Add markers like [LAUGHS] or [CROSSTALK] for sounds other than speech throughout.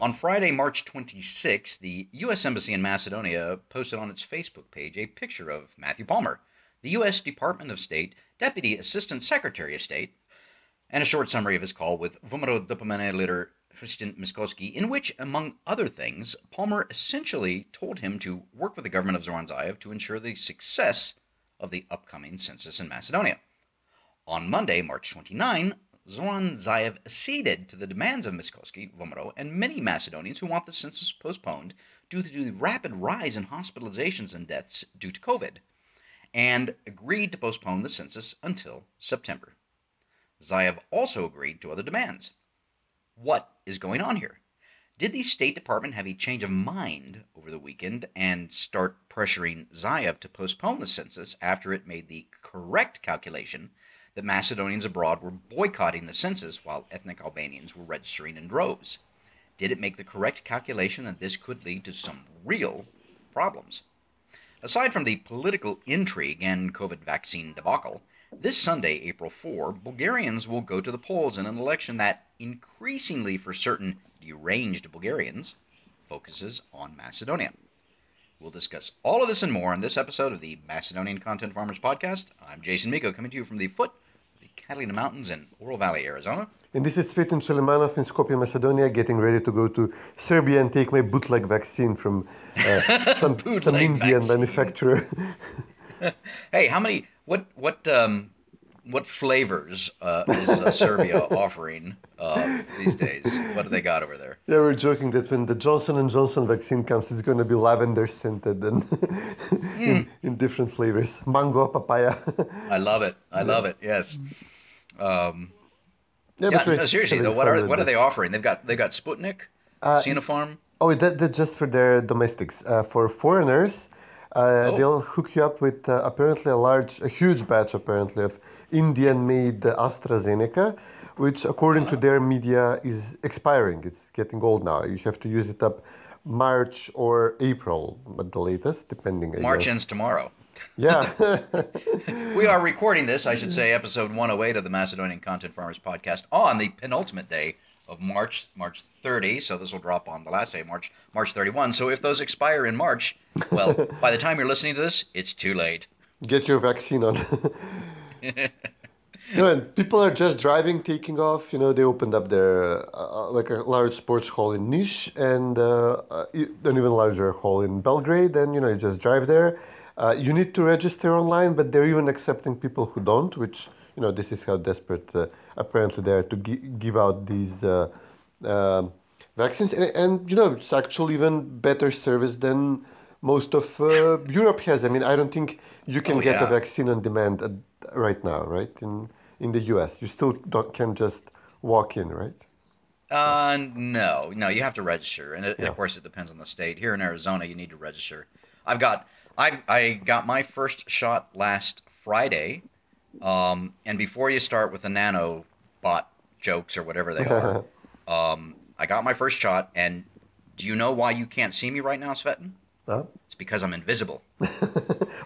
On Friday, March 26, the U.S. Embassy in Macedonia posted on its Facebook page a picture of Matthew Palmer, the U.S. Department of State Deputy Assistant Secretary of State, and a short summary of his call with VMRO-DPMNE leader Christian Mickoski, in which, among other things, Palmer essentially told him to work with the government of Zoran Zaev to ensure the success of the upcoming census in Macedonia. On Monday, March 29, Zoran Zaev acceded to the demands of Mickoski, VMRO, and many Macedonians who want the census postponed due to the rapid rise in hospitalizations and deaths due to COVID, and agreed to postpone the census until September. Zaev also agreed to other demands. What is going on here? Did the State Department have a change of mind over the weekend and start pressuring Zaev to postpone the census after it made the correct calculation that Macedonians abroad were boycotting the census while ethnic Albanians were registering in droves? Did it make the correct calculation that this could lead to some real problems? Aside from the political intrigue and COVID vaccine debacle, this Sunday, April 4, Bulgarians will go to the polls in an election that, increasingly for certain deranged Bulgarians, focuses on Macedonia. We'll discuss all of this and more in this episode of the Macedonian Content Farmers Podcast. I'm Jason Miko, coming to you from the foot Catalina Mountains in Oro Valley, Arizona. And this is Cvetin Chilimanov in Skopje, Macedonia, getting ready to go to Serbia and take my bootleg vaccine from uh, [LAUGHS] some, some Indian vaccine. manufacturer. [LAUGHS] hey, how many? What what um, what flavors uh, is uh, Serbia [LAUGHS] offering uh, these days? What do they got over there? Yeah, we're joking that when the Johnson and Johnson vaccine comes, it's going to be lavender scented and mm. [LAUGHS] in, in, different flavors, mango, papaya. I love it. I love it. Yes. Um, yeah, yeah no, seriously though, what are what are they offering? They've got they've got Sputnik, uh, Sinopharm. Oh, that, that's just for their domestics. Uh, for foreigners, uh, oh. they'll hook you up with uh, apparently a large, a huge batch apparently of Indian-made AstraZeneca, which according to their media is expiring. It's getting old now. You have to use it up March or April at the latest, depending. I March guess. ends tomorrow. Yeah. [LAUGHS] [LAUGHS] we are recording this, I should say, episode 108 of the Macedonian Content Farmers podcast on the penultimate day of March, March 30. So this will drop on the last day, March, March 31. So if those expire in March, well, [LAUGHS] by the time you're listening to this, it's too late. Get your vaccine on. You know, and people are just driving, taking off. You know, they opened up their uh, like a large sports hall in Niš and uh, uh an even larger hall in Belgrade. And you know, you just drive there uh, you need to register online, but they're even accepting people who don't, which, you know, this is how desperate uh, apparently they are to gi- give out these uh, um, vaccines. And, and, you know, it's actually even better service than most of uh, Europe has. I mean, I don't think you can oh, get yeah. a vaccine on demand right now, right? In, in the US, you still don't, can just walk in, right? Uh, no, no, you have to register, and it, yeah. of course it depends on the state. Here in Arizona, you need to register. I've got I I got my first shot last Friday, um, and before you start with the nano bot jokes or whatever they are, [LAUGHS] um, I got my first shot, and do you know why you can't see me right now, Cvetin? Huh? Because I'm invisible. [LAUGHS]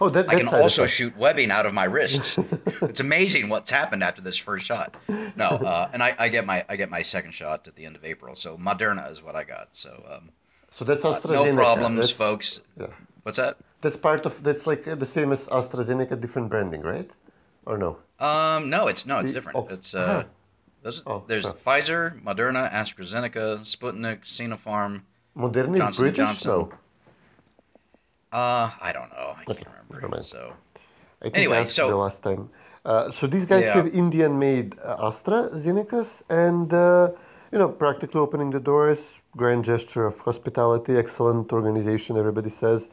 oh, that, I can also shoot webbing out of my wrists. [LAUGHS] it's amazing what's happened after this first shot. No, [LAUGHS] uh, and I, I, get my I get my second shot at the end of April. So Moderna is what I got. So um, so that's AstraZeneca. Uh, no problems, that's, folks. Yeah. What's that? That's part of that's like the same as AstraZeneca, different branding, right? Or no? Um, no, it's no, it's different. Oh. It's uh, uh-huh. those, oh, there's Pfizer, Moderna, AstraZeneca, Sputnik, Sinopharm. Moderna Johnson is British, Johnson. no? Uh, I don't know. I can't remember. So, I think anyway, I asked so the last time. Uh, so these guys yeah. have Indian-made uh, AstraZenecas, and uh, you know, practically opening the doors. Grand gesture of hospitality, excellent organization. Everybody says.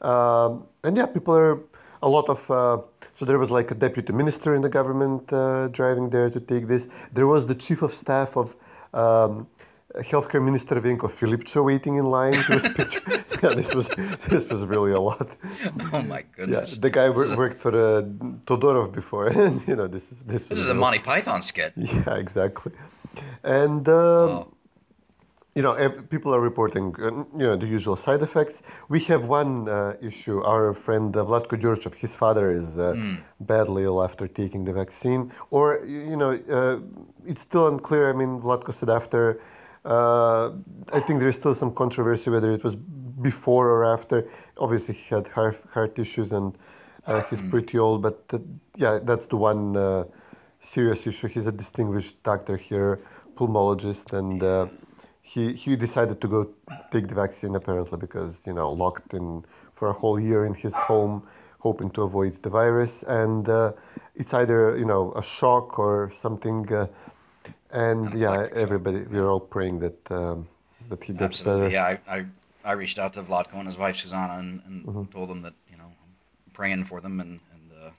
Um, and yeah, people are a lot of uh, so there was like a deputy minister in the government uh, driving there to take this. There was the chief of staff of. Um, Healthcare Minister Venko Filipche waiting in line to his [LAUGHS] picture. yeah, this was this was really a lot. [LAUGHS] Oh my Yeah, goodness. the guy wor- worked for uh, Todorov before, and [LAUGHS] you know this is this. This is a Monty Python skit. Yeah, exactly. And um, Wow. you know, ev- people are reporting uh, you know the usual side effects. We have one uh, issue. Our friend uh, Vlatko Djurchov, his father is uh, badly ill after taking the vaccine, or you know, uh, it's still unclear. I mean, Vlatko said after. Uh, I think there's still some controversy whether it was before or after. Obviously, he had heart, heart issues and uh, he's pretty old, but uh, yeah, that's the one uh, serious issue. He's a distinguished doctor here, pulmonologist, and uh, he he decided to go take the vaccine apparently because you know locked in for a whole year in his home, hoping to avoid the virus, and uh, it's either you know a shock or something. And yeah, everybody we're all praying that um, that he gets Absolutely. better. Yeah, I, I, I reached out to Vlatko and his wife Susanna and, and Mm-hmm. told them that you know I'm praying for them and and uh,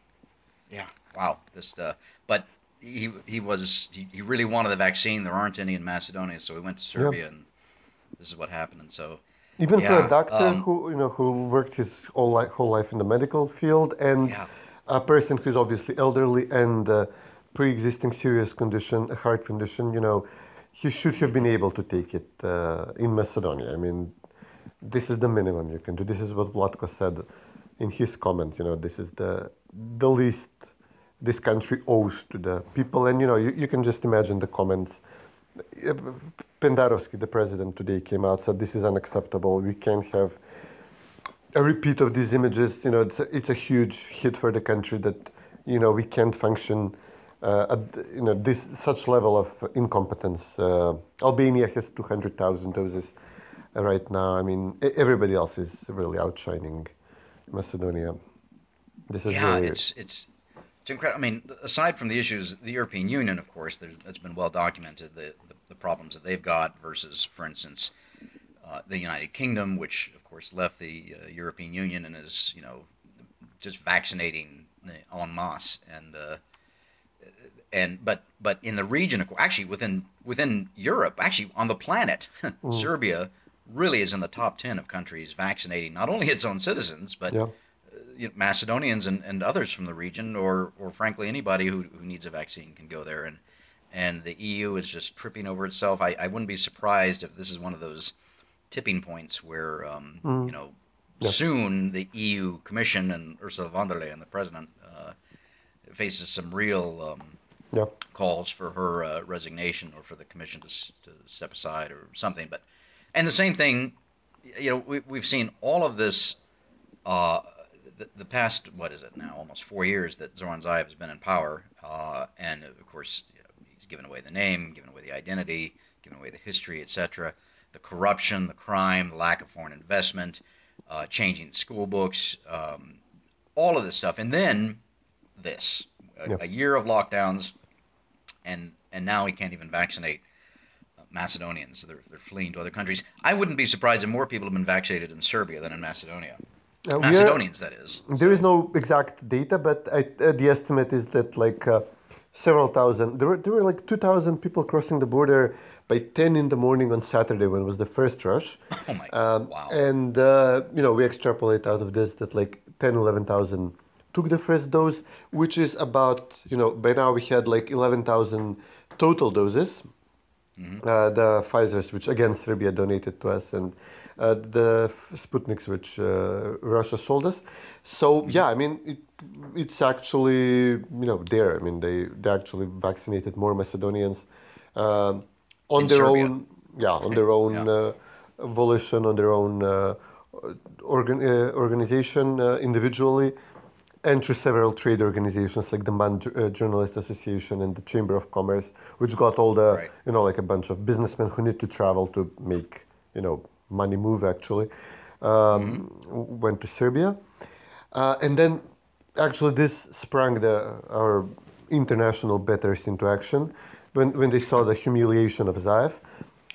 yeah, wow, this uh, but he he was he, he really wanted the vaccine. There aren't any in Macedonia, so we went to Serbia and this is what happened. And so Even for a doctor um, who you know who worked his whole life, whole life in the medical field, and Yeah. a person who's obviously elderly and uh, pre-existing serious condition, a heart condition, you know, he should have been able to take it uh, in Macedonia. I mean, this is the minimum you can do. This is what Vlatko said in his comment. You know, this is the the least this country owes to the people, and you know, you, you can just imagine the comments. Pendarovsky, the president today, came out said this is unacceptable. We can't have a repeat of these images. You know, it's a, it's a huge hit for the country that you know we can't function uh, at you know this such level of incompetence. Uh, Albania has two hundred thousand doses uh, right now. I mean, everybody else is really outshining Macedonia. This is yeah, really it's it's it's incredible. I mean, aside from the issues, the European Union, of course, it's been well documented the, the the problems that they've got versus, for instance, uh, the United Kingdom, which of course left the uh, European Union and is you know just vaccinating uh, en masse and. Uh, and but but in the region, actually within within Europe, actually on the planet, [LAUGHS] Serbia really is in the top ten of countries vaccinating not only its own citizens but yeah. you know, Macedonians and, and others from the region, or or frankly anybody who, who needs a vaccine can go there. And and the EU is just tripping over itself. I, I wouldn't be surprised if this is one of those tipping points where um, you know soon the EU Commission and Ursula von der Leyen, the president, uh, faces some real um, Yeah. calls for her uh, resignation or for the commission to, to step aside or something. But and the same thing, you know, we, we've seen all of this. Uh, the, the past what is it now? Almost four years that Zoran Zaev has been in power, uh, and of course you know, he's given away the name, given away the identity, given away the history, etc. The corruption, the crime, the lack of foreign investment, uh, changing school books, um, all of this stuff, and then this a, Yep. a year of lockdowns, and and now he can't even vaccinate uh, Macedonians. They're they're fleeing to other countries. I wouldn't be surprised if more people have been vaccinated in Serbia than in Macedonia. Uh, we are- Macedonians, that is. There is no exact data, but I, uh, the estimate is that like uh, several thousand. There were there were like two thousand people crossing the border by ten in the morning on Saturday when it was the first rush. [LAUGHS] Oh my Um, wow. And uh, you know we extrapolate out of this that like 10, 11,000 took the first dose, which is about you know by now we had like eleven thousand total doses. Uh, the Pfizer's, which again Serbia donated to us, and uh, the Sputniks, which uh, Russia sold us. So yeah, I mean it, it's actually you know there. I mean they they actually vaccinated more Macedonians um, on In their Serbia. own yeah on their own Yeah. uh, volition, on their own uh, organ, uh, organization uh, individually. And through several trade organizations like the Man uh, Journalist Association and the Chamber of Commerce, which got all the Right. you know, like a bunch of businessmen who need to travel to make, you know, money move actually, um, w- went to Serbia. Uh, and then actually this sprang the, our international betters into action when, when they saw the humiliation of Zaev.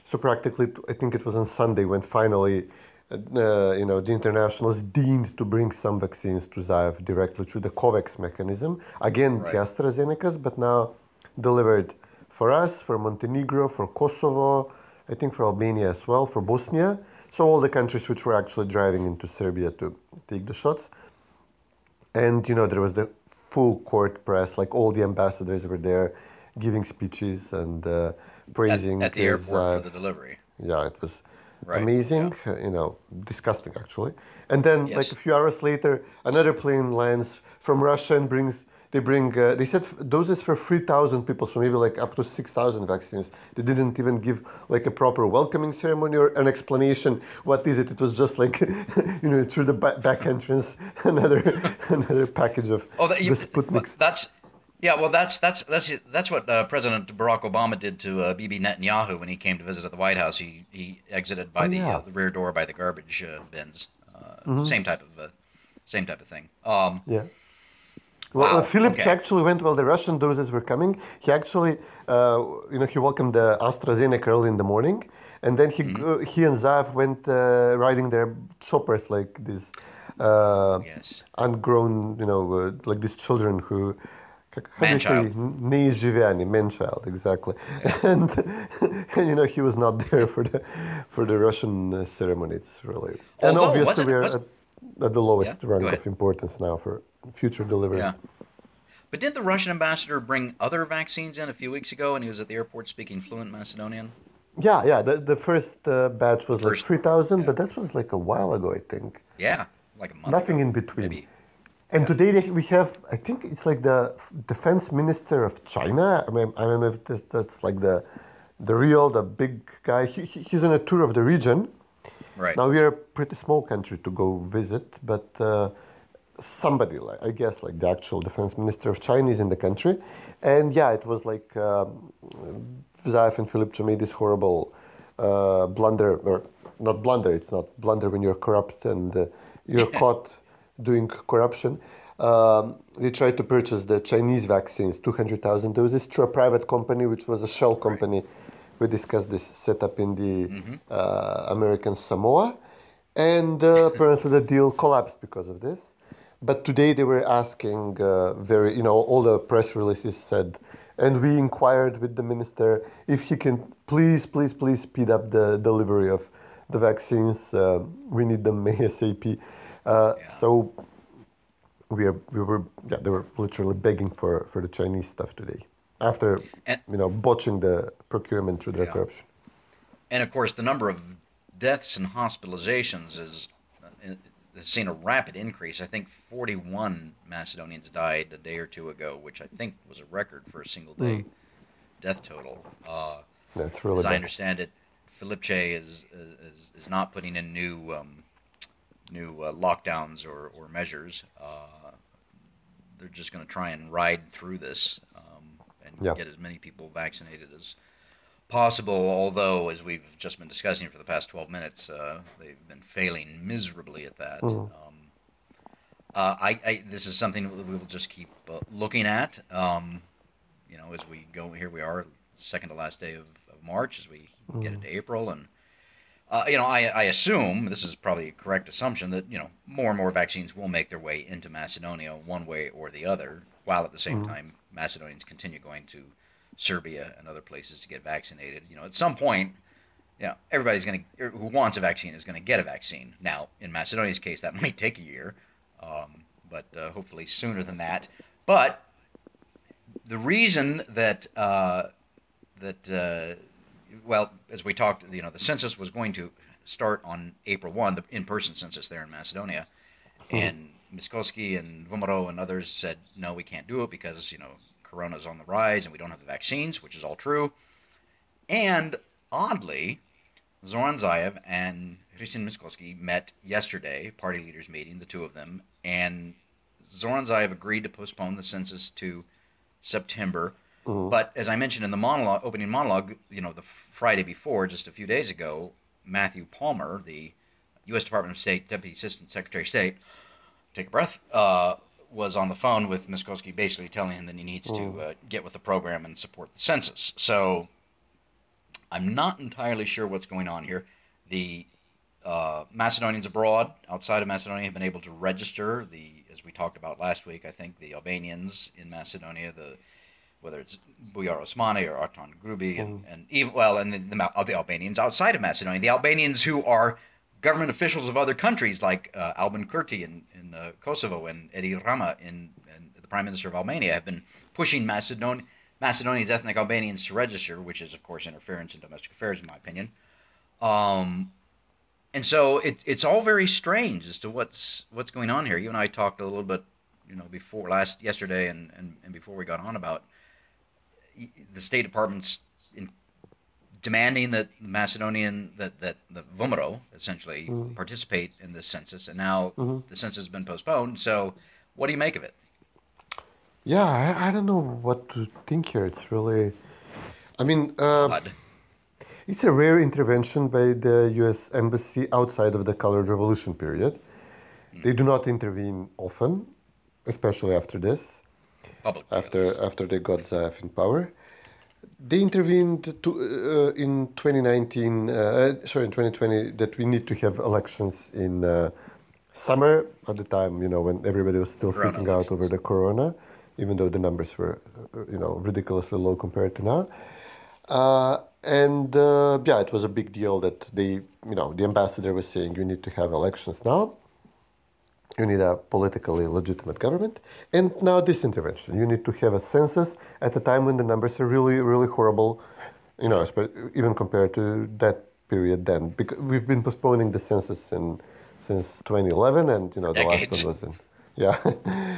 So practically, I think it was on Sunday when finally uh, you know, the internationals deemed to bring some vaccines to Zaev directly through the COVAX mechanism. Again, Right. the AstraZeneca's, but now delivered for us, for Montenegro, for Kosovo, I think for Albania as well, for Bosnia. So all the countries which were actually driving into Serbia to take the shots. And you know, there was the full court press, like all the ambassadors were there giving speeches and uh, praising. at the uh, airport Zaev. for the delivery. Yeah, it was Right, amazing. uh, You know, disgusting actually. And then, Yes. like a few hours later, another plane lands from Russia and brings. They bring. Uh, they said doses for three thousand people, so maybe like up to six thousand vaccines. They didn't even give like a proper welcoming ceremony or an explanation. What is it? It was just like, [LAUGHS] you know, through the back entrance, [LAUGHS] another [LAUGHS] another package of Oh, that, you, Sputniks. that's yeah. Well, that's that's that's that's what uh, President Barack Obama did to uh, Bibi Netanyahu when he came to visit at the White House. He he exited by Oh, the, yeah. Mm-hmm. uh, the rear door by the garbage uh, bins. Uh, Same type of uh, same type of thing. Um, Yeah. Well, Wow, uh, Philips okay. actually went while the Russian doses were coming. He actually, uh, you know, he welcomed the AstraZeneca early in the morning, and then he Mm-hmm. uh, he and Zaev went uh, riding their choppers like these uh, Yes. ungrown, you know, uh, like these children who man child. Niz Giuliani, man child, exactly. Yeah. And, [LAUGHS] and you know he was not there for the for the Russian uh, ceremony. It's really Although, and obviously we're at, at, the lowest yeah, rank of importance now for future deliveries. Yeah. But did the Russian ambassador bring other vaccines in a few weeks ago, and he was at the airport speaking fluent Macedonian? Yeah, yeah. The, the first uh, batch was first, like three thousand, yeah. but that was like a while ago, I think. Yeah, like a month. Nothing ago, in between. Maybe. And today we have, I think it's like the defense minister of China. I mean, I don't know if this, that's like the the real, the big guy. He- he's on a tour of the region. Right. Now we are a pretty small country to go visit, but uh, somebody, like I guess, like the actual defense minister of China is in the country, and yeah, it was like um, Zaev and Philip made this horrible uh, blunder, or not blunder. It's not blunder when you're corrupt and uh, you're [LAUGHS] caught doing corruption. Um, they tried to purchase the Chinese vaccines, 200,000 doses, through a private company, which was a shell company. We discussed this setup in the uh, American Samoa. And uh, apparently the deal collapsed because of this. But today they were asking uh, very, you know, all the press releases said, and we inquired with the minister if he can please, please, please speed up the delivery of the vaccines. Uh, we need them [LAUGHS] ASAP. Uh, So we are, we were, yeah, they were literally begging for, for the Chinese stuff today after, And- you know, botching the procurement through their Yeah. corruption. And of course, the number of deaths and hospitalizations is uh, has seen a rapid increase. I think 41 Macedonians died a day or two ago, which I think was a record for a single day death total. Uh, That's really as I understand it, Filipche is, is is not putting in new um, new uh, lockdowns or, or measures. Uh, they're just going to try and ride through this um, and Yeah. get as many people vaccinated as possible. Although, as we've just been discussing for the past 12 minutes, uh, they've been failing miserably at that. Um, uh, I, I this is something that we will just keep uh, looking at. Um, you know, as we go here, we are second to last day of, of March as we get into April, and uh, you know, I, I assume this is probably a correct assumption that you know more and more vaccines will make their way into Macedonia one way or the other, while at the same time Macedonians continue going to Serbia and other places to get vaccinated. You know, at some point, you know, everybody's going to who wants a vaccine is going to get a vaccine. Now, in Macedonia's case, that [LAUGHS] might take a year, um, but uh, hopefully sooner than that. But the reason that uh, that uh, well, as we talked, you know, the census was going to start on April one, the in-person census there in Macedonia, hmm. and Mickoski and VMRO and others said no, we can't do it because you know Corona's on the rise and we don't have the vaccines, which is all true. And oddly, Zoran Zaev and Hristijan Mickoski met yesterday, party leaders meeting, the two of them, and Zoran Zaev agreed to postpone the census to September. But as I mentioned in the monologue, opening monologue, you know, the Friday before, just a few days ago, Matthew Palmer, the U.S. Department of State Deputy Assistant Secretary of State, take a breath, uh, was on the phone with Mickoski, basically telling him that he needs to uh, get with the program and support the census. So I'm not entirely sure what's going on here. The uh, Macedonians abroad, outside of Macedonia, have been able to register the, as we talked about last week, I think the Albanians in Macedonia, the whether it's Bujar Osmani or Artan Grubi, and, and even well, and the, the, the Albanians outside of Macedonia, the Albanians who are government officials of other countries like uh, Albin Kurti in, in uh, Kosovo and Edi Rama in, in the Prime Minister of Albania have been pushing Macedon- Macedonia's ethnic Albanians to register, which is of course interference in domestic affairs, in my opinion. Um, and so it, it's all very strange as to what's what's going on here. You and I talked a little bit, you know, before last yesterday and, and, and before we got on about the State Department's in demanding that the Macedonian that that the VMRO essentially mm-hmm. participate in this census, and now mm-hmm. the census has been postponed. So, what do you make of it? Yeah, I, I don't know what to think here. It's really, I mean, uh, it's a rare intervention by the U.S. embassy outside of the Colored Revolution period. Hmm. They do not intervene often, especially after this. After after they got Zaev in power. They intervened to, uh, in 2019, uh, sorry, in 2020, that we need to have elections in uh, summer at the time, you know, when everybody was still Corona freaking out over the corona, even though the numbers were, uh, you know, ridiculously low compared to now. Uh, and uh, yeah, it was a big deal that they, you know, the ambassador was saying you need to have elections now. You need a politically legitimate government. And now this intervention. You need to have a census at a time when the numbers are really, really horrible, you know, even compared to that period then. Because we've been postponing the census in, since 2011, and, you know, the Decades. last one was in. Yeah.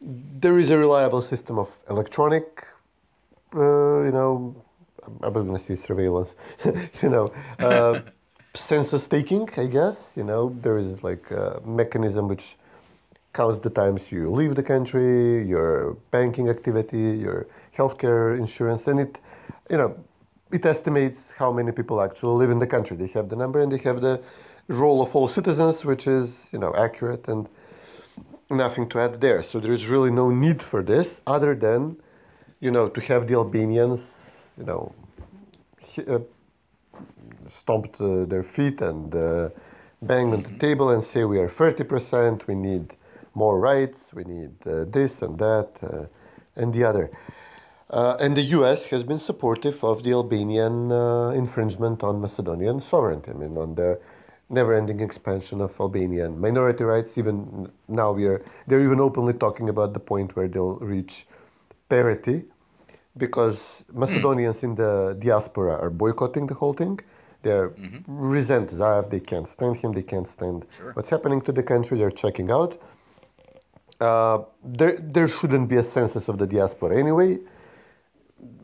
[LAUGHS] there is a reliable system of electronic, uh, you know, I was going to say surveillance, [LAUGHS] you know, uh, census taking, I guess. You know, there is like a mechanism which counts the times you leave the country, your banking activity, your healthcare insurance, and it, you know, it estimates how many people actually live in the country. They have the number and they have the role of all citizens, which is, you know, accurate and nothing to add there. So there is really no need for this other than, you know, to have the Albanians, you know, uh, stomped uh, their feet and uh, banged on the table and say we are 30%, we need more rights, we need uh, this and that uh, and the other. Uh, and the US has been supportive of the Albanian uh, infringement on Macedonian sovereignty, I mean, on their never ending expansion of Albanian minority rights. Even now, we are, they're even openly talking about the point where they'll reach parity because Macedonians in the diaspora are boycotting the whole thing. They are resent Zaev. They can't stand him. They can't stand Sure. what's happening to the country. They're checking out. Uh, there, there shouldn't be a census of the diaspora anyway.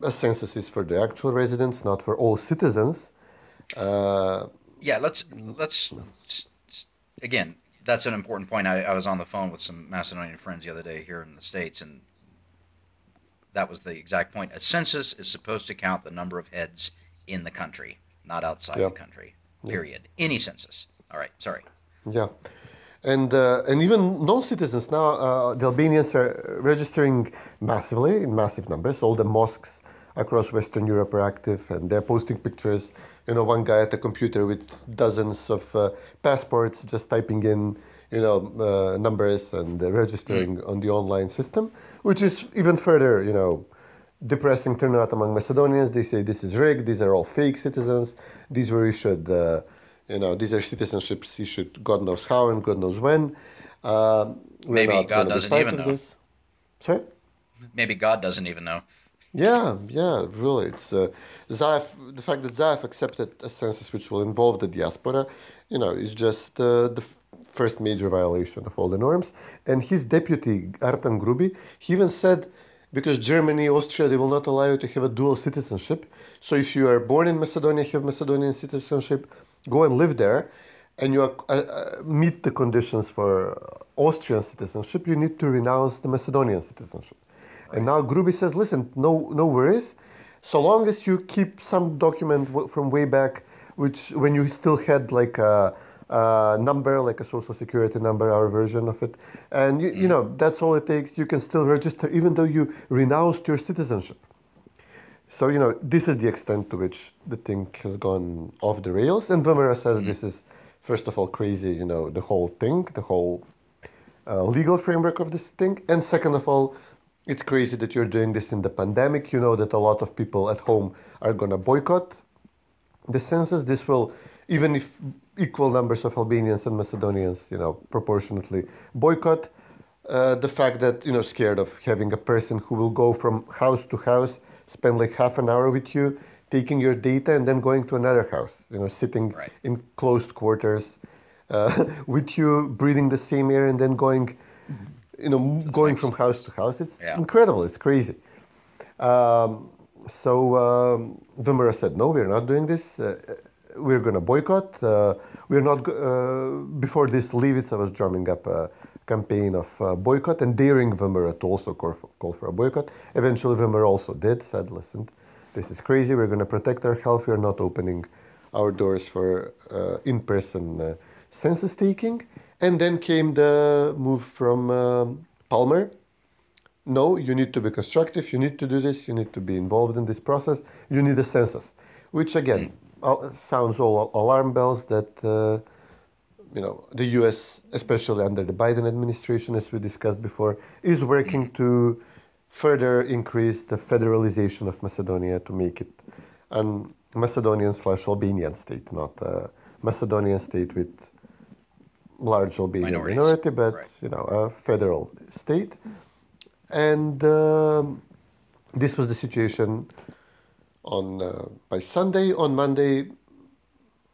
A census is for the actual residents, not for all citizens. Uh, Yeah, let's let's again. That's an important point. I, I was on the phone with some Macedonian friends the other day here in the states, and that was the exact point. A census is supposed to count the number of heads in the country, not outside Yeah. the country. Period. Any census. All right. Sorry. Yeah, and uh, and even non-citizens now, uh, the Albanians are registering massively in massive numbers. All the mosques across Western Europe are active, and they're posting pictures. You know, one guy at the computer with dozens of uh, passports, just typing in, you know, uh, numbers and uh, registering on the online system, which is even further, you know, depressing turnout among Macedonians. They say this is rigged. These are all fake citizens. These were issued, uh, you know, these are citizenships issued God knows how and God knows when. We're Maybe God doesn't even know. this. Sorry. Maybe God doesn't even know. Yeah, yeah, really. It's uh, Zaev, the fact that Zaev accepted a census which will involve the diaspora, you know, is just uh, the first major violation of all the norms. And his deputy, Artan Grubi, he even said, because Germany, Austria, they will not allow you to have a dual citizenship. So if you are born in Macedonia, have Macedonian citizenship, go and live there, and you are, uh, uh, meet the conditions for Austrian citizenship, you need to renounce the Macedonian citizenship. And now Grubi says, listen, no, no worries. So long as you keep some document from way back, which when you still had like a, a number, like a social security number, our version of it, and you, you mm. know that's all it takes. You can still register even though you renounced your citizenship. So you know this is the extent to which the thing has gone off the rails, and VMRO says mm. this is first of all, crazy, you know, the whole thing, the whole uh, legal framework of this thing, and second of all, it's crazy that you're doing this in the pandemic. You know that a lot of people at home are gonna boycott the census. This will, even if equal numbers of Albanians and Macedonians, you know, proportionately boycott, uh, the fact that you know scared of having a person who will go from house to house, spend like half an hour with you, taking your data, and then going to another house, you know, sitting Right. in closed quarters uh, [LAUGHS] with you, breathing the same air, and then going, you know, going from house to house. It's Yeah. incredible. It's crazy. Um, so um, VMRO said, no, we're not doing this. Uh, we're going to boycott. Uh, we're not. Uh, before this, Levica was drumming up a campaign of uh, boycott and daring VMRO to also call for, call for a boycott. Eventually, VMRO also did. Said, listen, this is crazy. We're going to protect our health. We're not opening our doors for uh, in-person uh, census taking. And then came the move from um, Palmer no, you need to be constructive, you need to do this, you need to be involved in this process, you need a census. Which again sounds all alarm bells that uh, you know the US, especially under the Biden administration, as we discussed before, is working to further increase the federalization of Macedonia to make it an Macedonian slash Albanian state, not a Macedonian state with large Albanian Minorities, minority, but right. you know a federal state. And um, this was the situation on uh, by Sunday. On Monday,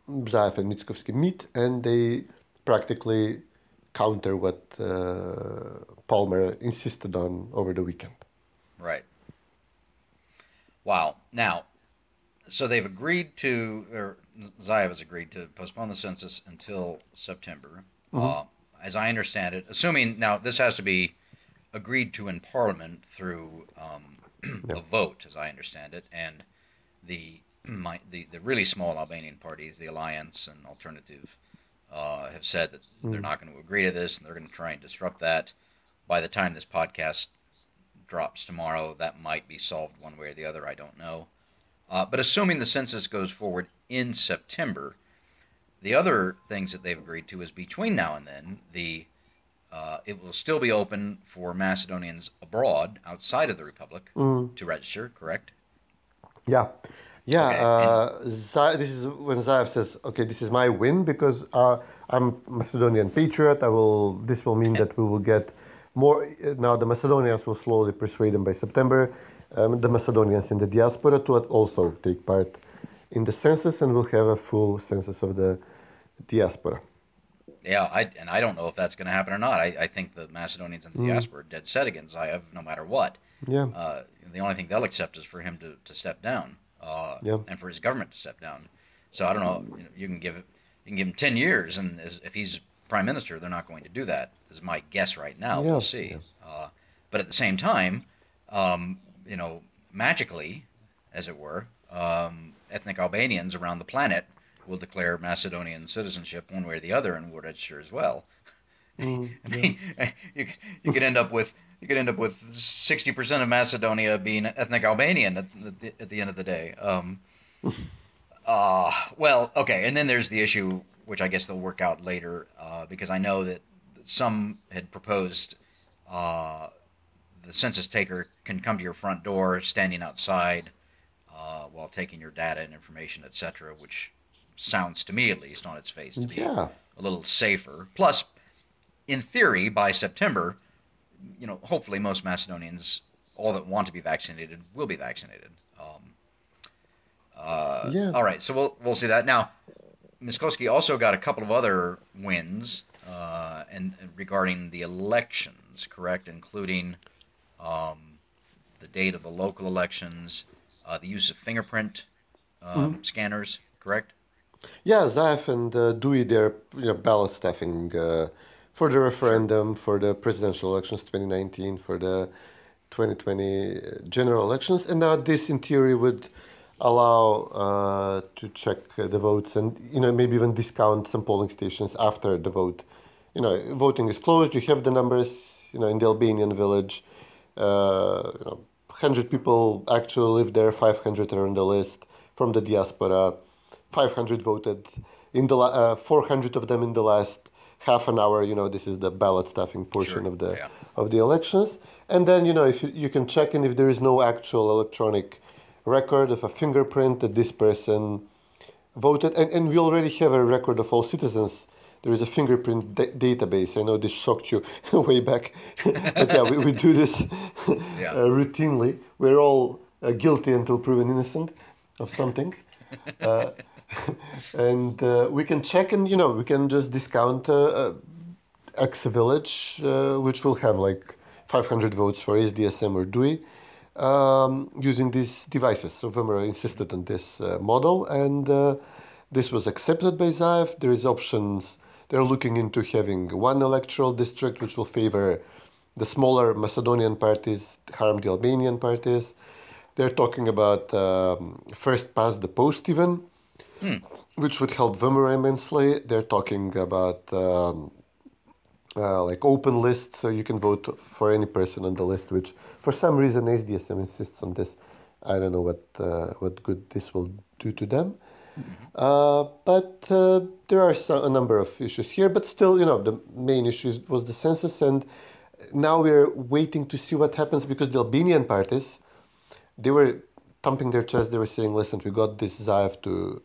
Zaev and Mickoski meet and they practically counter what uh, Palmer insisted on over the weekend. Right. Wow. Now, so they've agreed to, or Zaev has agreed to postpone the census until September. Uh, as I understand it, assuming now this has to be agreed to in Parliament through um, [CLEARS THROAT] a vote, as I understand it, and the my, the the really small Albanian parties, the Alliance and Alternative, uh, have said that they're not going to agree to this, and they're going to try and disrupt that. By the time this podcast drops tomorrow, that might be solved one way or the other. I don't know. Uh, but assuming the census goes forward in September, the other things that they've agreed to is between now and then, the uh, it will still be open for Macedonians abroad, outside of the Republic, to register. Correct? Yeah, yeah. Okay, Uh, this is when Zaev says, "Okay, this is my win because uh, I'm Macedonian patriot. I will. This will mean that we will get more. Now the Macedonians will slowly persuade them by September. Um, the Macedonians in the diaspora to also take part in the census, and we'll have a full census of the diaspora. Yeah, I, and I don't know if that's going to happen or not. I, I think the Macedonians in the diaspora are dead set against Zaev no matter what. Yeah. Uh, the only thing they'll accept is for him to, to step down, uh, Yeah. and for his government to step down. So I don't know. You, know, you can give you can give him ten years, and as, if he's prime minister, they're not going to do that. Is my guess right now. Yeah, We'll see. Uh, but at the same time, um, you know, magically, as it were, um, ethnic Albanians around the planet will declare Macedonian citizenship one way or the other and will register as well. [LAUGHS] I mean, [LAUGHS] you you could end up with you could end up with sixty percent of Macedonia being ethnic Albanian at, the, at the end of the day. Um, [LAUGHS] uh, well, okay, and then there's the issue, which I guess they'll work out later, uh, because I know that some had proposed uh, the census taker can come to your front door, standing outside, uh, while taking your data and information, etc., which sounds to me, at least, on its face, to be Yeah. a little safer. Plus, in theory, by September, you know, hopefully most Macedonians, all that want to be vaccinated, will be vaccinated. Um, uh, Yeah. All right, so we'll we'll see that now. Mickoski also got a couple of other wins, uh, and and regarding the elections, correct, including um, the date of the local elections, uh, the use of fingerprint um, scanners, correct? Yeah, Zaev and uh, DUI, they're you know, ballot stuffing uh, for the referendum, for the presidential elections 2019, for the 2020 general elections. And now this, in theory, would allow uh, to check the votes and you know maybe even discount some polling stations after the vote. You know, voting is closed. You have the numbers. You know, in the Albanian village, uh, you know, 100 people actually live there. 500 are on the list from the diaspora 500 voted in the uh, 400 of them in the last half an hour. You know, this is the ballot stuffing portion Sure, of the yeah. of the elections. And then you know if you, you can check in if there is no actual electronic record of a fingerprint that this person voted, and, and we already have a record of all citizens. There is a fingerprint da- database. I know this shocked you [LAUGHS] way back, [LAUGHS] but yeah, we, we do this [LAUGHS] Yeah. uh, routinely. We're all uh, guilty until proven innocent of something. Uh, [LAUGHS] and uh, we can check and you know we can just discount uh, uh, X village, uh, which will have like 500 votes for SDSM or DUI um, using these devices. So VMRO insisted on this uh, model, and uh, this was accepted by Zaev. There is options. They're looking into having one electoral district, which will favor the smaller Macedonian parties, harm the Albanian parties. They're talking about um, first past the post even, which would help VMRO immensely. They're talking about um, uh, like open lists, so you can vote for any person on the list. Which, for some reason, SDSM insists on this. I don't know what uh, what good this will do to them. Uh, but uh, there are some, a number of issues here. But still, you know, the main issue was the census, and now we're waiting to see what happens because the Albanian parties, they were thumping their chest. They were saying, "Listen, we got this Zaev to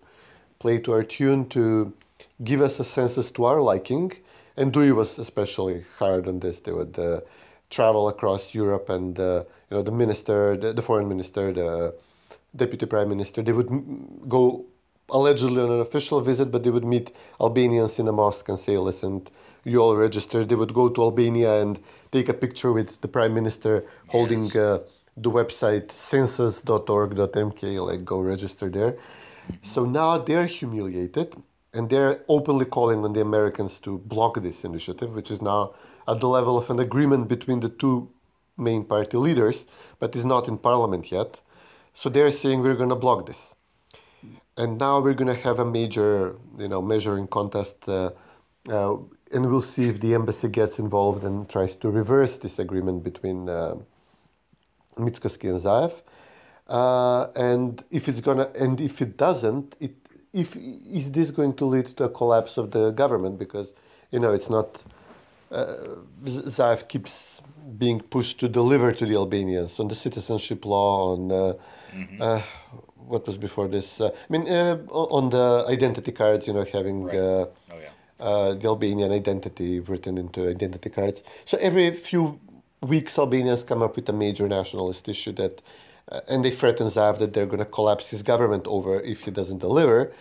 play to our tune to give us a census to our liking." And DUI was especially hard on this. They would uh, travel across Europe, and uh, you know, the minister, the, the foreign minister, the deputy prime minister, they would m- go allegedly on an official visit, but they would meet Albanians in a mosque and say, "Listen, you all registered." They would go to Albania and take a picture with the prime minister holding Yes. uh, the website census.org.mk, like go register there. So now they're humiliated and they're openly calling on the Americans to block this initiative, which is now at the level of an agreement between the two main party leaders, but is not in parliament yet. So they're saying we're going to block this. And now we're going to have a major, you know, measuring contest, uh, uh, and we'll see if the embassy gets involved and tries to reverse this agreement between uh, and Zaev. Uh, and if it's gonna, and if it doesn't, it if is this going to lead to a collapse of the government? Because you know it's not. Uh, Zaev keeps being pushed to deliver to the Albanians on the citizenship law, on uh, uh, what was before this. Uh, I mean, uh, on the identity cards, you know, having. Right. Uh, Oh yeah. uh, the Albanian identity written into identity cards. So every few weeks, Albanians come up with a major nationalist issue that, Uh, and they threaten Zaev that they're going to collapse his government over if he doesn't deliver.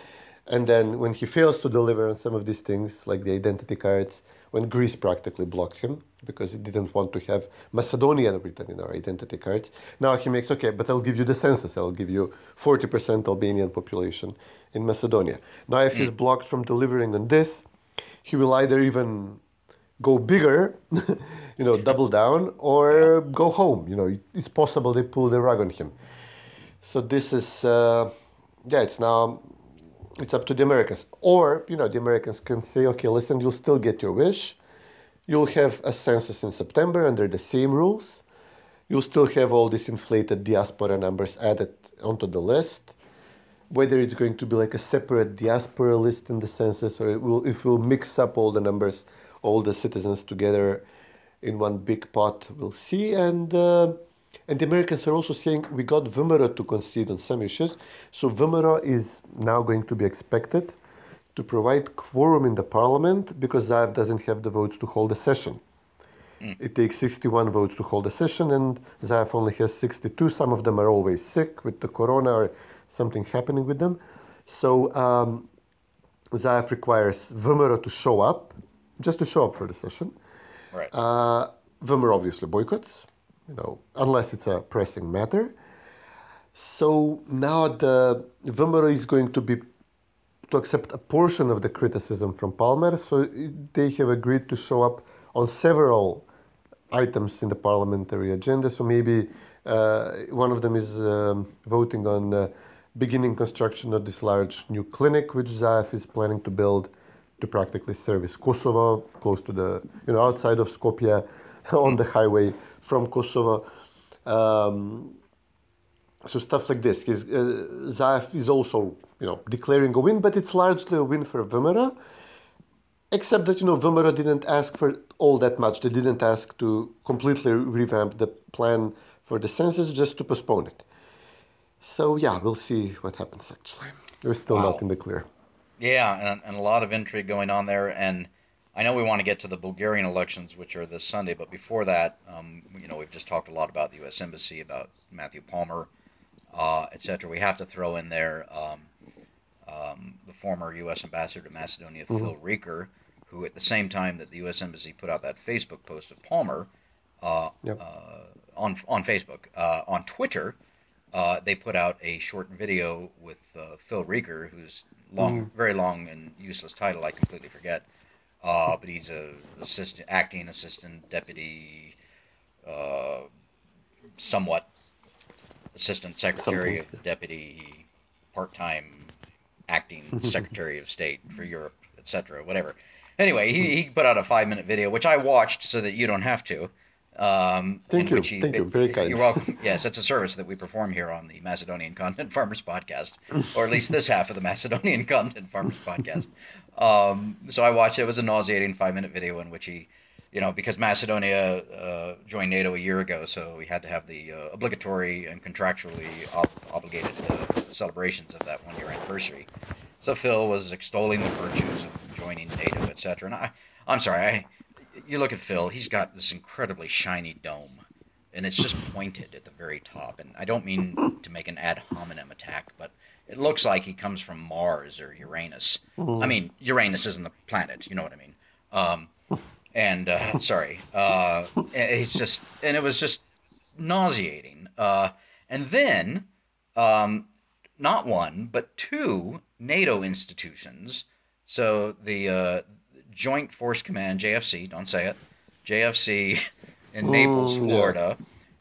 And then when he fails to deliver on some of these things, like the identity cards, when Greece practically blocked him because he didn't want to have Macedonian written in our identity cards. Now he makes, okay, but I'll give you the census. I'll give you 40% Albanian population in Macedonia. Now, if hmm. he's blocked from delivering on this, he will either even go bigger, [LAUGHS] you know, double down, or go home. You know, it's possible they pull the rug on him. So this is, uh, yeah, it's now, it's up to the Americans. Or, you know, the Americans can say, okay, listen, you'll still get your wish. You'll have a census in September under the same rules. You'll still have all these inflated diaspora numbers added onto the list. Whether it's going to be like a separate diaspora list in the census, or it will, if we'll mix up all the numbers, all the citizens together in one big pot, we'll see. And uh, and the Americans are also saying we got VMRO to concede on some issues. So VMRO is now going to be expected to provide quorum in the parliament because Zaev doesn't have the votes to hold a session. It takes 61 votes to hold a session, and Zaev only has 62. Some of them are always sick with the corona or something happening with them. So um, Zaev requires VMRO to show up, just to show up for the session. Right. Uh, VMRO obviously boycotts, you know, unless it's a pressing matter. So now the VMRO is going to be to accept a portion of the criticism from Palmer. So they have agreed to show up on several items in the parliamentary agenda. So maybe uh, one of them is um, voting on uh, beginning construction of this large new clinic, which Zaev is planning to build to practically service Kosovo, close to the, you know, outside of Skopje, [LAUGHS] on the highway from Kosovo. Um, so stuff like this. His, uh, Zaev is also, you know, declaring a win, but it's largely a win for VMRO. Except that you know VMRO didn't ask for all that much. They didn't ask to completely revamp the plan for the census, just to postpone it. So yeah, we'll see what happens. Actually, we're still Wow. not in the clear. Yeah, and, and a lot of intrigue going on there. And I know we want to get to the Bulgarian elections, which are this Sunday, but before that, um, you know, we've just talked a lot about the U.S. Embassy, about Matthew Palmer, uh, et cetera. We have to throw in there um, um, the former U.S. ambassador to Macedonia, Phil Reeker, who at the same time that the U.S. Embassy put out that Facebook post of Palmer uh, Yep. uh, on on Facebook, uh, on Twitter, uh, they put out a short video with uh, Phil Reeker, who's long, very long and useless title. I completely forget. Uh, but he's a assistant, acting assistant, deputy, uh, somewhat assistant secretary Something. of deputy, part-time acting [LAUGHS] secretary of state for Europe, etc. Whatever. Anyway, he, he put out a five-minute video, which I watched so that you don't have to. Um, Thank you. he- Thank you. Very kind. You're welcome. [LAUGHS] Yes, it's a service that we perform here on the Macedonian Content [LAUGHS] Farmers Podcast, or at least this half of the [LAUGHS] Macedonian Content Farmers Podcast. Um, so I watched it. It was a nauseating five minute video in which he, you know, because Macedonia uh, joined NATO a year ago, so we had to have the uh, obligatory and contractually ob- obligated uh, celebrations of that one year anniversary. So Phil was extolling the virtues of joining NATO, etc. And I, I'm sorry, I, you look at Phil, he's got this incredibly shiny dome, and it's just pointed at the very top. And I don't mean to make an ad hominem attack, but it looks like he comes from Mars or Uranus. I mean, Uranus isn't the planet, you know what I mean? Um, and uh, sorry, uh, it's just, and it was just nauseating. Uh, and then, um, not one, but two NATO institutions. So the uh, Joint Force Command, JFC, don't say it, JFC [LAUGHS] in Naples, Mm, yeah. Florida,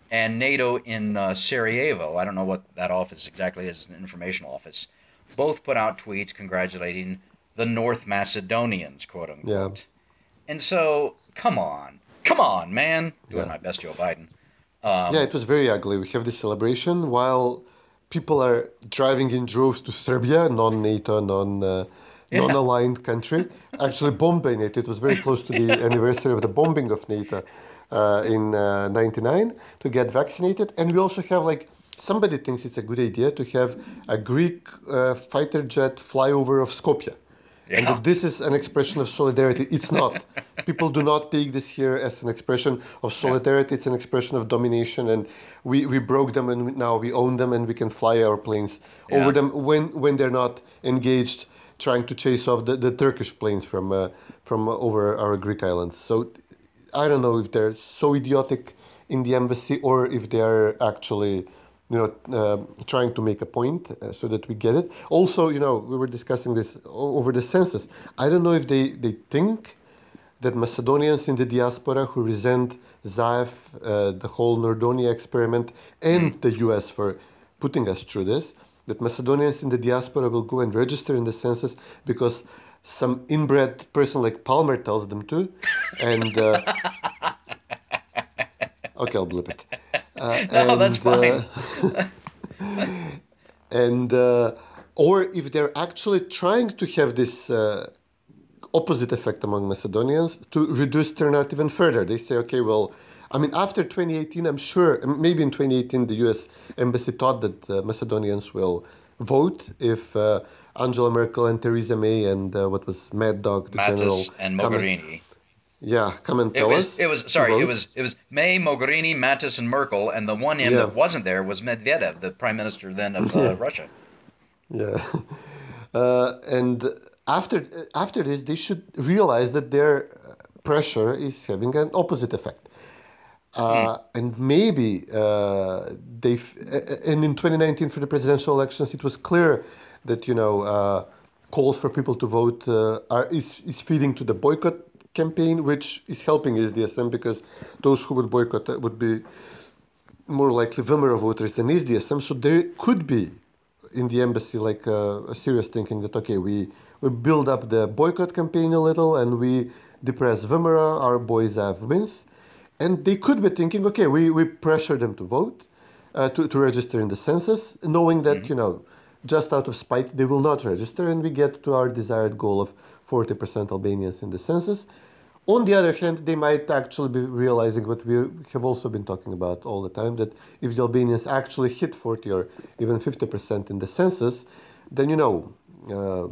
and NATO in uh, Sarajevo. I don't know what that office exactly is, it's an informational office. Both put out tweets congratulating the North Macedonians, quote unquote. And so, come on, come on, man. Doing Yeah. my best, Joe Biden. Um, yeah, it was very ugly. We have this celebration while people are driving in droves to Serbia, non-NATO, non, uh, Yeah. non-aligned country. Actually, bombing NATO. It was very close to the [LAUGHS] anniversary of the bombing of NATO uh, in uh, '99 to get vaccinated. And we also have like somebody thinks it's a good idea to have a Greek uh, fighter jet flyover of Skopje. And Yeah. that this is an expression of solidarity. It's not. People do not take this here as an expression of solidarity. It's an expression of domination, and we, we broke them, and now we own them, and we can fly our planes Yeah. over them when when they're not engaged trying to chase off the, the Turkish planes from uh, from over our Greek islands. So I don't know if they're so idiotic in the embassy or if they are actually, you know, uh, trying to make a point uh, so that we get it. Also, you know, we were discussing this over the census. I don't know if they, they think that Macedonians in the diaspora who resent Zaev, uh, the whole Nordonia experiment, and the US for putting us through this, that Macedonians in the diaspora will go and register in the census because some inbred person like Palmer tells them to. And uh, [LAUGHS] okay, I'll blip it. Uh, [LAUGHS] No, that's and, uh, [LAUGHS] and uh, or if they're actually trying to have this uh, opposite effect among Macedonians to reduce turnout even further. They say, okay, well, I mean, after 2018, I'm sure, maybe in 2018, the US embassy thought that uh, Macedonians will vote if uh, Angela Merkel and Theresa May and uh, what was Mad Dog, the general, Mattis and come and- Mogherini. yeah, come and It tell was, us. it was sorry, it was it was May, Mogherini, Mattis, and Merkel, and the one M Yeah. that wasn't there was Medvedev, the prime minister then of uh, Russia. Yeah, [LAUGHS] uh, and after after this, they should realize that their uh, pressure is having an opposite effect, uh, and maybe uh, they. And in 2019, for the presidential elections, it was clear that you know uh, calls for people to vote uh, are is is feeding to the boycott campaign, which is helping SDSM because those who would boycott uh, would be more likely VMRO voters than SDSM. So there could be in the embassy like uh, a serious thinking that okay, we we build up the boycott campaign a little and we depress VMRO, our boys have wins, and they could be thinking okay, we we pressure them to vote, uh, to, to register in the census, knowing that, you know, just out of spite, they will not register, and we get to our desired goal of 40% Albanians in the census. On the other hand, they might actually be realizing what we have also been talking about all the time that if the Albanians actually hit 40 or even 50% in the census, then you know, uh,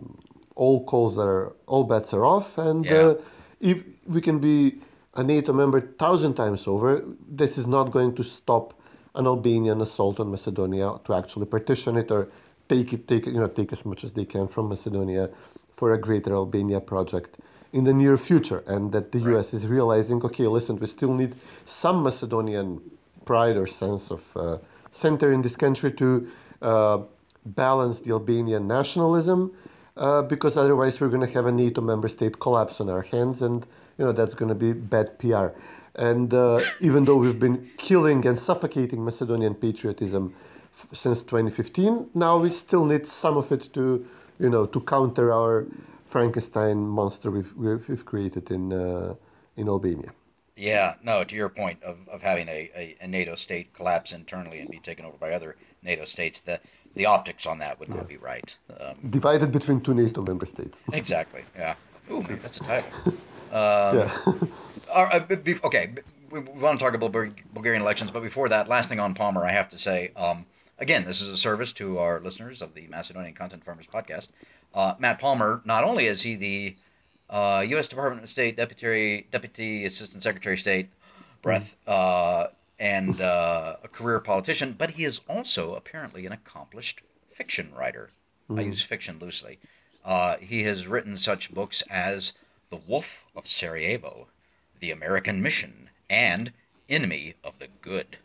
all calls are, all bets are off, and Yeah. uh, if we can be a NATO member thousand times over, this is not going to stop an Albanian assault on Macedonia to actually partition it or take it, take you know, take as much as they can from Macedonia for a greater Albania project in the near future, and that the U.S. is realizing, okay, listen, we still need some Macedonian pride or sense of uh, center in this country to uh, balance the Albanian nationalism, uh, because otherwise we're going to have a NATO member state collapse on our hands, and you know that's going to be bad PR. And uh, even though we've been killing and suffocating Macedonian patriotism f- since 2015, now we still need some of it to, you know, to counter our Frankenstein monster we've, we've, created in uh, in Albania. Yeah, no, to your point of, of having a, a, a NATO state collapse internally and be taken over by other NATO states, the, the optics on that would not be right. Um, Divided between two NATO member states. exactly, yeah. Ooh, that's a title. [LAUGHS] yeah. [LAUGHS] All right, be- be- okay, we, we want to talk about Bulgarian elections, but before that, last thing on Palmer, I have to say, um, again, this is a service to our listeners of the Macedonian Content Farmers podcast. Uh, Matt Palmer, not only is he the uh, U.S. Department of State Deputy Deputy Assistant Secretary of State, breath, uh, and uh, a career politician, but he is also apparently an accomplished fiction writer. I use fiction loosely. Uh, he has written such books as The Wolf of Sarajevo, The American Mission, and Enemy of the Good.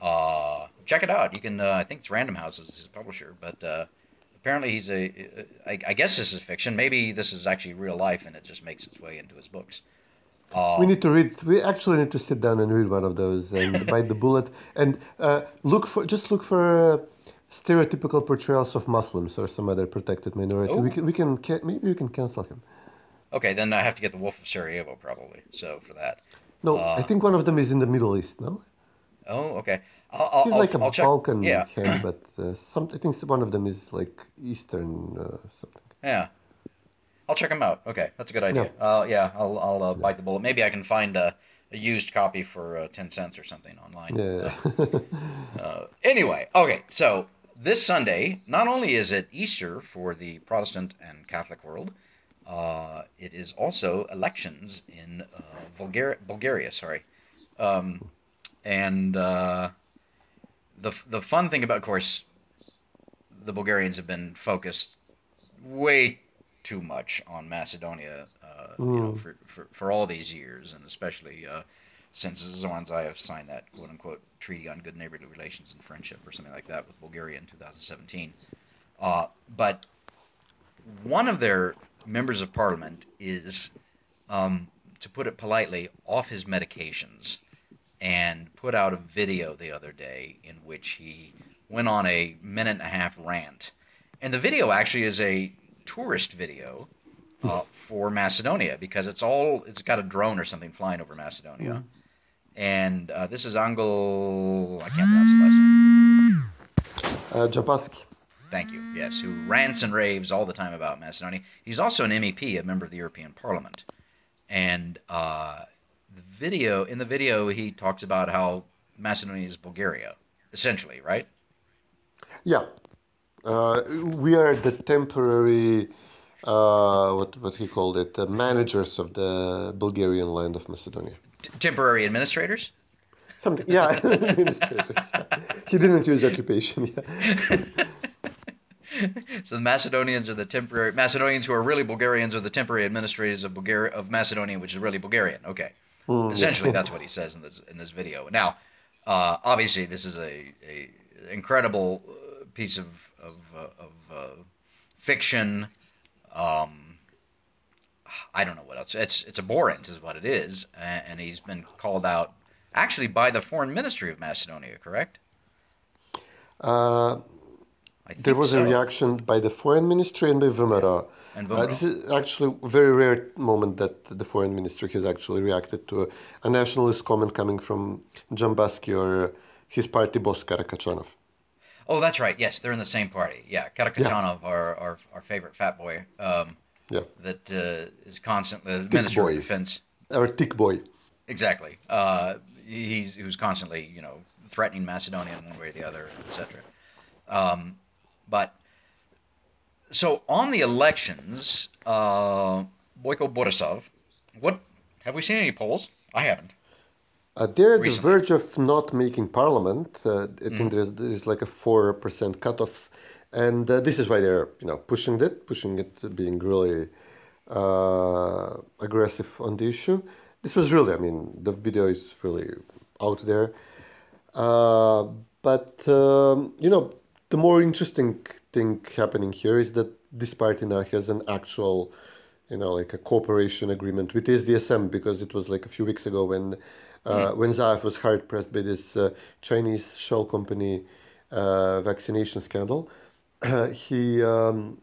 Uh, check it out. You can, uh, I think it's Random House is his publisher, but uh, apparently he's a, I, I guess this is fiction. Maybe this is actually real life and it just makes its way into his books. We need to read. We actually need to sit down and read one of those and [LAUGHS] bite the bullet and uh, look for just look for uh, stereotypical portrayals of Muslims or some other protected minority. We Oh. can, we can maybe we can cancel him. Okay, then I have to get The Wolf of Sarajevo probably. So for that. No, Uh. I think one of them is in the Middle East. No, Oh, okay. I'll, I'll, he's like a I'll check. Balkan Yeah, hand, but uh, some I think one of them is like Eastern uh, something. yeah. I'll check them out. Okay, that's a good idea. Yeah. Uh, yeah, I'll, I'll uh, bite the bullet. Maybe I can find a, a used copy for uh, ten cents or something online. Yeah. [LAUGHS] Uh, anyway, okay, so this Sunday, not only is it Easter for the Protestant and Catholic world, uh, it is also elections in uh, Bulgaria, Bulgaria. Sorry, um, and uh, the the fun thing about, of course, the Bulgarians have been focused way too much on Macedonia, uh, you know, for, for for all these years, and especially uh, since Zoran Zaev signed that quote unquote treaty on good neighborly relations and friendship or something like that with Bulgaria in 2017. Uh, but one of their members of parliament is, um, to put it politely, off his medications and put out a video the other day in which he went on a minute and a half rant. And the video actually is a tourist video uh, for Macedonia because it's all it's got a drone or something flying over Macedonia. And uh, this is Angel. I can't pronounce the last name. Uh, Japaski. Thank you. Yes, who rants and raves all the time about Macedonia. He's also an MEP, a member of the European Parliament. And uh, the video in the video, he talks about how Macedonia is Bulgaria, essentially, right? Yeah, uh, we are the temporary, uh, what what he called it, the managers of the Bulgarian land of Macedonia. T- temporary administrators. Something, yeah. [LAUGHS] administrators. he didn't use occupation. Yeah. [LAUGHS] [LAUGHS] So the Macedonians are the temporary Macedonians who are really Bulgarians are the temporary administrators of Bulgaria of Macedonia, which is really Bulgarian. Okay, essentially [LAUGHS] that's what he says in this in this video. Now, uh, obviously, this is a, a incredible uh, piece of of, uh, of uh, fiction. Um, I don't know what else. It's it's abhorrent, is what it is, and he's been called out actually by the foreign ministry of Macedonia. Correct? Uh, there was a reaction by the foreign ministry and by VMRO. And Uh, this is actually a very rare moment that the foreign ministry has actually reacted to a, a nationalist comment coming from Jambaski or his party boss Karakachanov. Oh, that's right. Yes, they're in the same party. Yeah, Karakachanov, our, our our favorite fat boy, um, Yeah, that uh, is constantly the Minister boy. of Defense. our tick boy. Exactly. Uh, he's who's constantly, you know, threatening Macedonia in one way or the other, etc. Um, but so on the elections, uh, Boyko Borisov, what have we seen any polls? I haven't. Uh, they're at the verge of not making parliament. Uh, I think there's, there's like a four percent cutoff, and uh, this is why they're you know pushing it, pushing it, being really uh, aggressive on the issue. This was really, I mean, the video is really out there. Uh, but um, you know, the more interesting thing happening here is that this party now has an actual, you know, like a cooperation agreement with SDSM because it was like a few weeks ago when uh, when Zaev was hard pressed by this uh, Chinese shell company uh, vaccination scandal. [CLEARS THROAT] he um,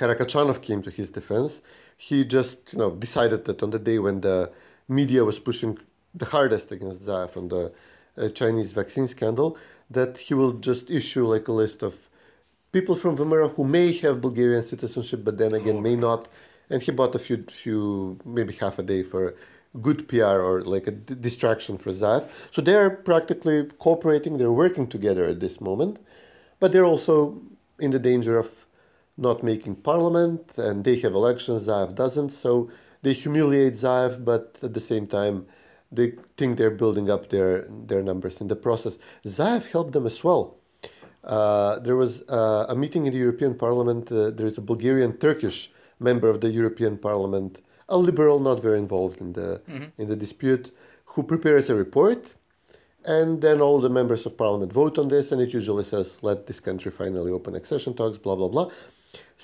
Karakachanov came to his defense. He just, you know, decided that on the day when the media was pushing the hardest against Zaev on the uh, Chinese vaccine scandal, that he will just issue like a list of people from VMRO who may have Bulgarian citizenship, but then again may not. And he bought a few, few, maybe half a day for good PR or like a d- distraction for Zaev. So they're practically cooperating. They're working together at this moment, but they're also in the danger of not making parliament, and they have elections. Zaev doesn't, so they humiliate Zaev, but at the same time, they think they're building up their their numbers in the process. Zaev helped them as well. Uh, there was uh, a meeting in the European Parliament. Uh, there is a Bulgarian Turkish member of the European Parliament, a liberal, not very involved in the in the dispute, who prepares a report, and then all the members of Parliament vote on this, and it usually says, "Let this country finally open accession talks." Blah blah blah.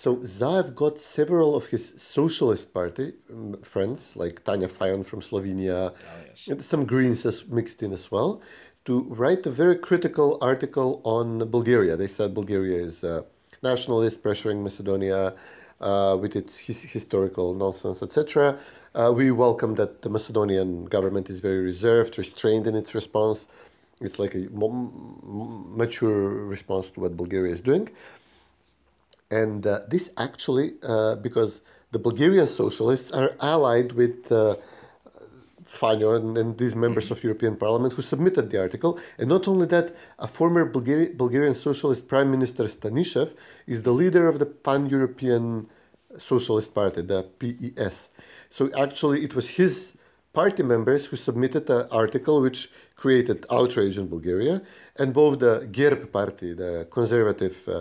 So Zaev got several of his socialist party um, friends, like Tanya Fajon from Slovenia, and some Greens as mixed in as well, to write a very critical article on Bulgaria. They said Bulgaria is uh, nationalist, pressuring Macedonia uh, with its his- historical nonsense, etc. Uh, we welcome that the Macedonian government is very reserved, restrained in its response. It's like a mature response to what Bulgaria is doing. And uh, this actually, uh, because the Bulgarian socialists are allied with uh, Fajon and, and these members of European Parliament who submitted the article. And not only that, a former Bulgari- Bulgarian socialist prime minister Stanishev is the leader of the pan-European Socialist Party, the PES. So actually, it was his party members who submitted an article which created outrage in Bulgaria, and both the GERB party, the conservative uh,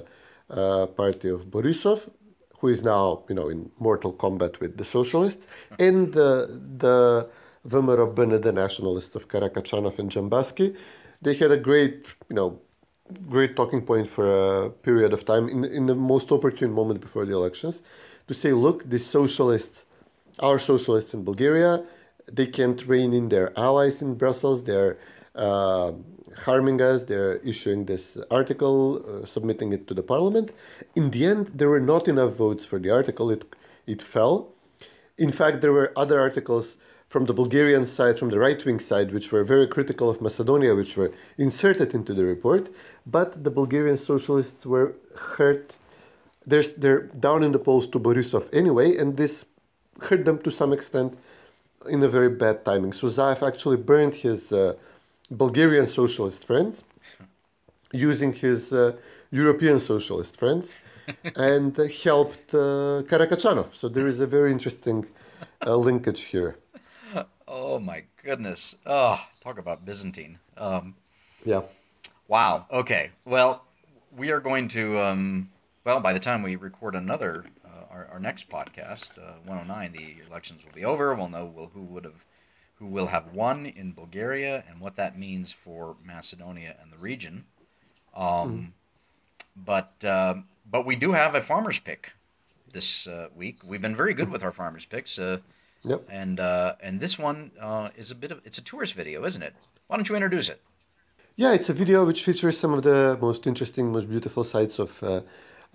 uh, party of Borisov, who is now you know in mortal combat with the socialists, and the the Bene, the nationalists of Karakachanov and Jambaski, they had a great you know great talking point for a period of time in in the most opportune moment before the elections, to say, look, the socialists, our socialists in Bulgaria, they can't rein in their allies in Brussels. They're uh, harming us. They're issuing this article, uh, submitting it to the parliament. In the end, there were not enough votes for the article. It it fell. In fact, there were other articles from the Bulgarian side, from the right wing side, which were very critical of Macedonia, which were inserted into the report. But the Bulgarian socialists were hurt. They're, they're down in the polls to Borisov anyway, and this hurt them to some extent in a very bad timing. So Zaev actually burned his uh, Bulgarian socialist friends using his uh, European socialist friends [LAUGHS] and uh, helped uh, Karakachanov. So there is a very interesting uh, linkage here. Oh my goodness. Oh, talk about Byzantine. Um, Yeah. wow. Okay. Well, we are going to. Um, well, by the time we record another, uh, our, our next podcast, uh, 109, the elections will be over. We'll know who would have, who will have won in Bulgaria, and what that means for Macedonia and the region. Um, But um but we do have a farmer's pick this uh, week. We've been very good with our farmer's picks. Uh, Yep. and uh, and this one uh, is a bit of it's a tourist video, isn't it? Why don't you introduce it? Yeah, it's a video which features some of the most interesting, most beautiful sites of uh,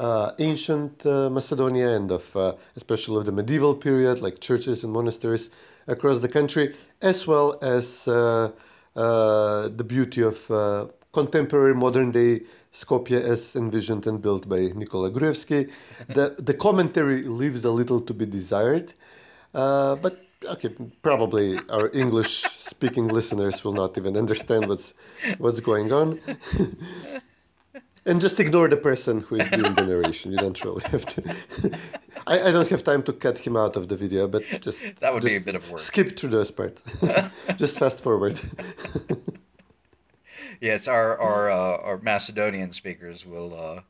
uh, ancient uh, Macedonia and of uh, especially of the medieval period, like churches and monasteries across the country, as well as uh, uh, the beauty of uh, contemporary modern day Skopje as envisioned and built by Nikola Gruevski. [LAUGHS] The, the commentary leaves a little to be desired, uh, but okay, probably our English speaking [LAUGHS] listeners will not even understand what's, what's going on. [LAUGHS] And just ignore the person who is doing the narration. You don't really have to. [LAUGHS] I, I don't have time to cut him out of the video, but just [LAUGHS] That would be a bit of work. Skip through those parts. [LAUGHS] just fast forward. Yes, our our uh, our Macedonian speakers will uh,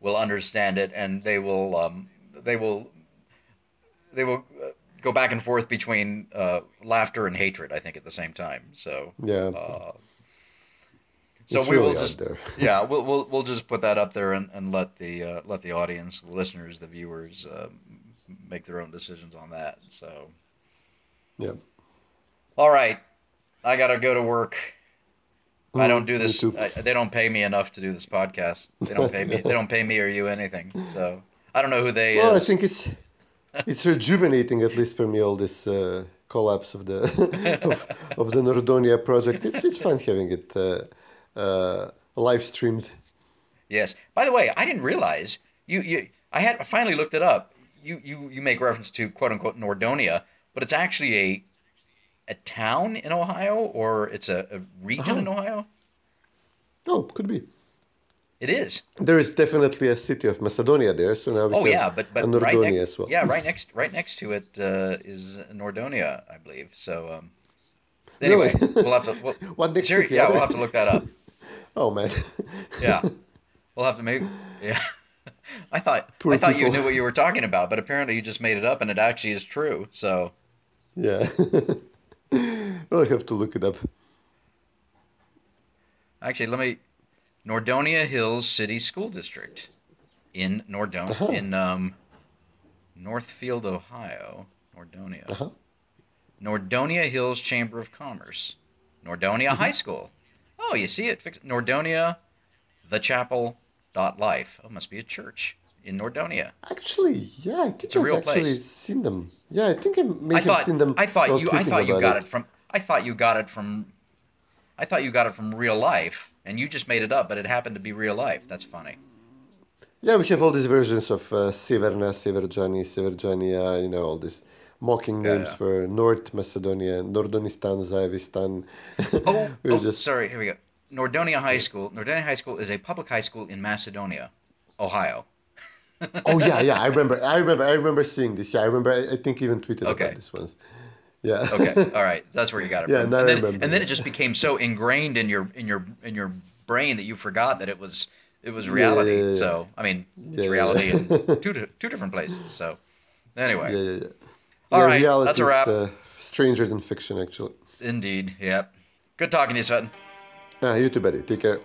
will understand it, and they will um, they will they will uh, go back and forth between uh, laughter and hatred. I think at the same time. So Yeah. Uh, so It's we will really out just there. [LAUGHS] yeah we'll, we'll we'll just put that up there and, and let the uh, let the audience, the listeners, the viewers uh, make their own decisions on that. So yeah. all right, I gotta go to work. I don't do Mm, this. I, they don't pay me enough to do this podcast. They don't pay me. [LAUGHS] They don't pay me or you anything. So I don't know who they Well, I think it's [LAUGHS] it's rejuvenating, at least for me, all this uh, collapse of the of, of the Nordonia project. It's it's fun having it uh, live streamed. Yes. By the way, I didn't realize you. You. I had I finally looked it up. You you you make reference to quote unquote Nordonia, but it's actually a a town in Ohio or it's a, a region in Ohio. Oh, could be. It is. There is definitely a city of Macedonia there, so now we Oh yeah, but but a right Nordonia next, as well. yeah, right [LAUGHS] next right next to it uh, is Nordonia, I believe. So um, anyway, Really? we'll have to. We'll, [LAUGHS] One next Seri- yeah, we'll have to look that up. [LAUGHS] [LAUGHS] Oh man. Yeah, [LAUGHS] we'll have to make. Yeah, [LAUGHS] I thought Poor I thought you knew what you were talking about, but apparently you just made it up, and it actually is true. So yeah. I'll have to look it up. actually, let me. Nordonia Hills City School District in Nordon Uh-huh. in um, Northfield, Ohio. Nordonia. Uh-huh. Nordonia Hills Chamber of Commerce. Nordonia Mm-hmm. High School. Oh, you see it? Nordonia, the chapel dot life. Oh, must be a church in Nordonia. Actually, yeah, I think a I've real actually place. seen them. Yeah, I think I may I have thought seen them. I thought you I thought you got it. from I thought you got it from I thought you got it from real life and you just made it up, but it happened to be real life. That's funny. Yeah, we have all these versions of uh, Severna, Severjani, Severjania, you know, all these mocking Yeah, names yeah. for North Macedonia, Nordonistan, Zaevistan. Oh, [LAUGHS] we oh, just sorry. Here we go. Nordonia High School. Nordonia High School is a public high school in Macedonia, Ohio. [LAUGHS] Oh yeah, yeah, I remember. [LAUGHS] I remember. I remember seeing this. Yeah, I remember. I, I think even tweeted Okay. about this once. Yeah. Okay, all right, that's where you got it Yeah, from. I and, then, remember. and then it just became so ingrained in your in your in your brain that you forgot that it was it was reality. yeah, yeah. So I mean, it's Yeah, yeah. reality in two two different places. So anyway, yeah, yeah, yeah. All yeah, right, reality that's a wrap. Is, uh, stranger than fiction, actually. indeed, yep. Good talking to you, Cvetin. Ah, you too, buddy. Take care.